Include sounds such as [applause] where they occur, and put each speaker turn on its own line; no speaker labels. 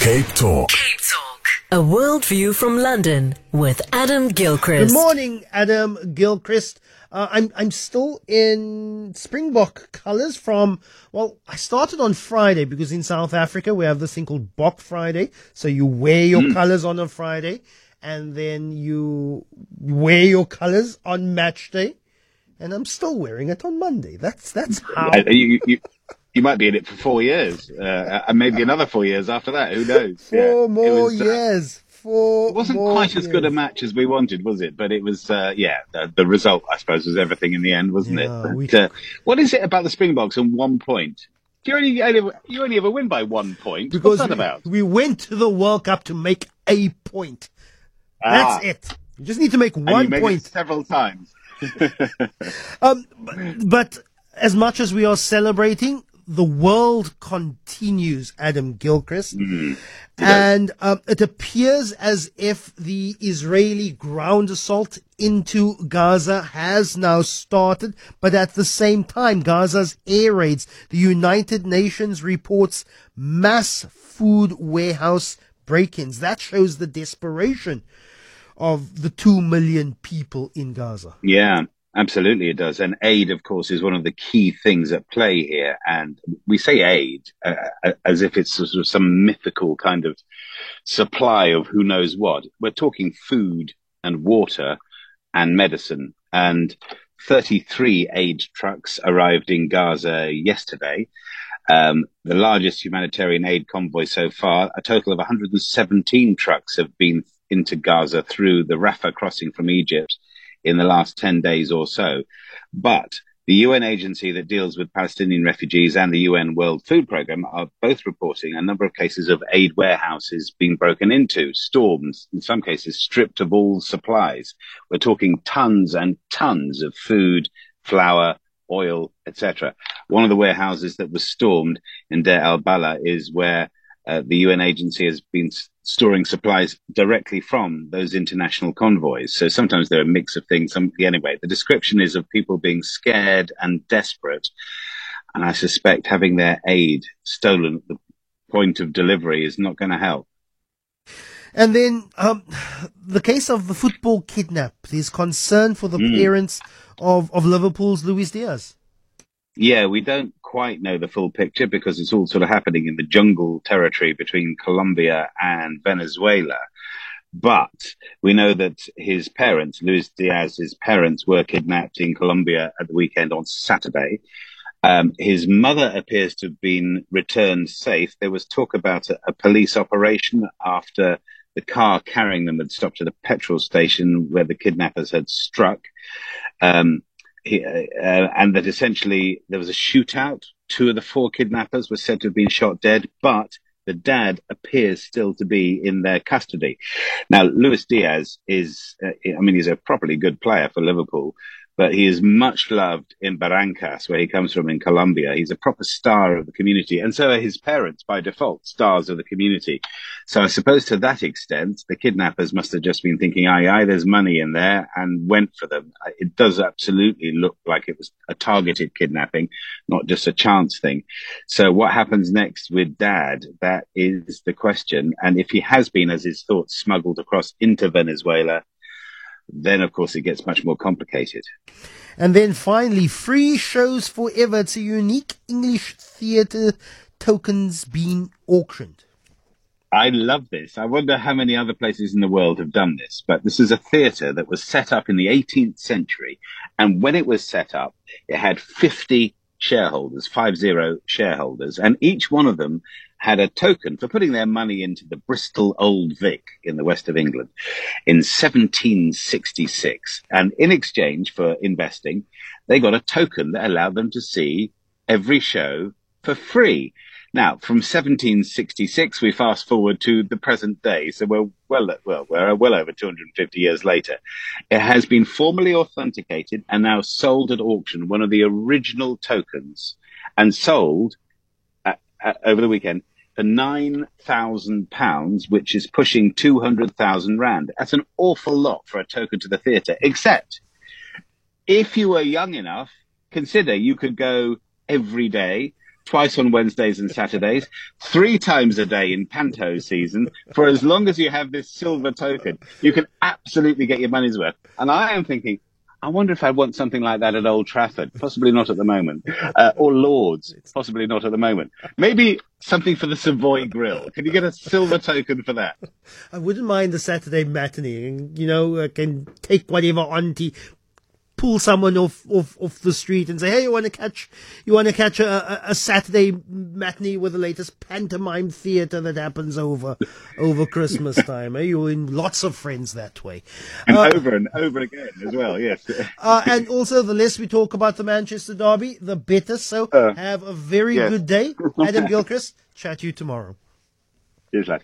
Cape Talk.
Cape Talk. A worldview from London with Adam Gilchrist.
Good morning, Adam Gilchrist. Uh, I'm I'm still in Springbok colours from well, I started on Friday because in South Africa we have this thing called Bok Friday. So you wear your
Hmm.
colours on a Friday and then you wear your colours on match day. And I'm still wearing it on Monday. That's that's how
you, you, you might be in it for four years, uh, and maybe another four years after that. Who knows?
four
Yeah.
more
was, uh,
years. Four
it wasn't quite as good a match as we wanted, was it? But it was, uh, yeah, the, the result, I suppose, was everything in the end, wasn't
Yeah,
it?
we-
But, uh, what is it about the Springboks and one point? Do you only, only you only ever win by one point?
Because
What's that
we,
about?
we went to the World Cup to make a point.
Ah,
That's it. You just need to make one
made it
point.
several times. [laughs]
Um, but, but as much as we are celebrating, the world continues, Adam Gilchrist. And um, it appears as if the Israeli ground assault into Gaza has now started, but at the same time, Gaza's aid raids, the United Nations reports mass food warehouse break-ins. That shows the desperation of the two million people in Gaza.
Yeah, absolutely, it does. And aid, of course, is one of the key things at play here. And we say aid uh, uh, as if it's sort of some mythical kind of supply of who knows what. We're talking food and water and medicine. And 33 aid trucks arrived in Gaza yesterday. Um, the largest humanitarian aid convoy so far. A total of 117 trucks have been into Gaza through the Rafah crossing from Egypt in the last 10 days or so. But the UN agency that deals with Palestinian refugees and the UN World Food Programme are both reporting a number of cases of aid warehouses being broken into, stormed, in some cases stripped of all supplies. We're talking tons and tons of food, flour, oil, etc. One of the warehouses that was stormed in Deir al Balah is where uh, the UN agency has been storing supplies directly from those international convoys. So sometimes they're a mix of things. Some, anyway, the description is of people being scared and desperate. And I suspect having their aid stolen at the point of delivery is not going to help.
And then um, the case of the football kidnap. There's concern for the
Mm.
parents of, of Liverpool's Luis Diaz.
Yeah, we don't quite know the full picture because it's all sort of happening in the jungle territory between Colombia and Venezuela. But we know that his parents, Luis Diaz's parents, were kidnapped in Colombia at the weekend on Saturday. Um, his mother appears to have been returned safe. There was talk about a, a police operation after the car carrying them had stopped at a petrol station where the kidnappers had struck. Um, he, uh, and that essentially there was a shootout. Two of the four kidnappers were said to have been shot dead, but the dad appears still to be in their custody. Now, Luis Diaz is, uh, I mean, he's a properly good player for Liverpool, but he is much loved in Barrancas, where he comes from in Colombia. He's a proper star of the community. And so are his parents, by default, stars of the community. So I suppose to that extent, the kidnappers must have just been thinking, aye, aye, there's money in there and went for them. It does absolutely look like it was a targeted kidnapping, not just a chance thing. So what happens next with dad? That is the question. And if he has been, as his thoughts, smuggled across into Venezuela, then of course it gets much more complicated.
And then finally, free shows forever. It's a unique English theatre tokens being auctioned.
I love this. I wonder how many other places in the world have done this, but this is a theatre that was set up in the 18th century. And when it was set up, it had 50 shareholders, five zero shareholders, and each one of them had a token for putting their money into the Bristol Old Vic in the west of England in 1766. And in exchange for investing, they got a token that allowed them to see every show for free. Now, from 1766, we fast forward to the present day. So we're well, well, we're well over 250 years later. It has been formally authenticated and now sold at auction, one of the original tokens, and sold uh, uh, over the weekend for nine thousand pounds, which is pushing 200,000 rand. That's an awful lot for a token to the theatre, except if you were young enough, consider you could go every day twice on Wednesdays and Saturdays, three times a day in Panto season. For as long as you have this silver token, you can absolutely get your money's worth. And I am thinking, I wonder if I want something like that at Old Trafford. Possibly not at the moment. Uh, or Lords. Possibly not at the moment. Maybe something for the Savoy Grill. Can you get a silver token for that?
I wouldn't mind the Saturday matinee. You know, I can take whatever auntie, pull someone off, off, off the street and say, hey, you want to catch, you want to catch a, a, a Saturday matinee with the latest pantomime theatre that happens over, over Christmas [laughs] time. Eh? You'll win lots of friends that way.
And over and over again as well, yes. [laughs]
Uh, and also, the less we talk about the Manchester Derby, the better. So
Uh,
have a very
yes.
good day. [laughs] Adam Gilchrist, chat to you tomorrow.
Cheers, lad.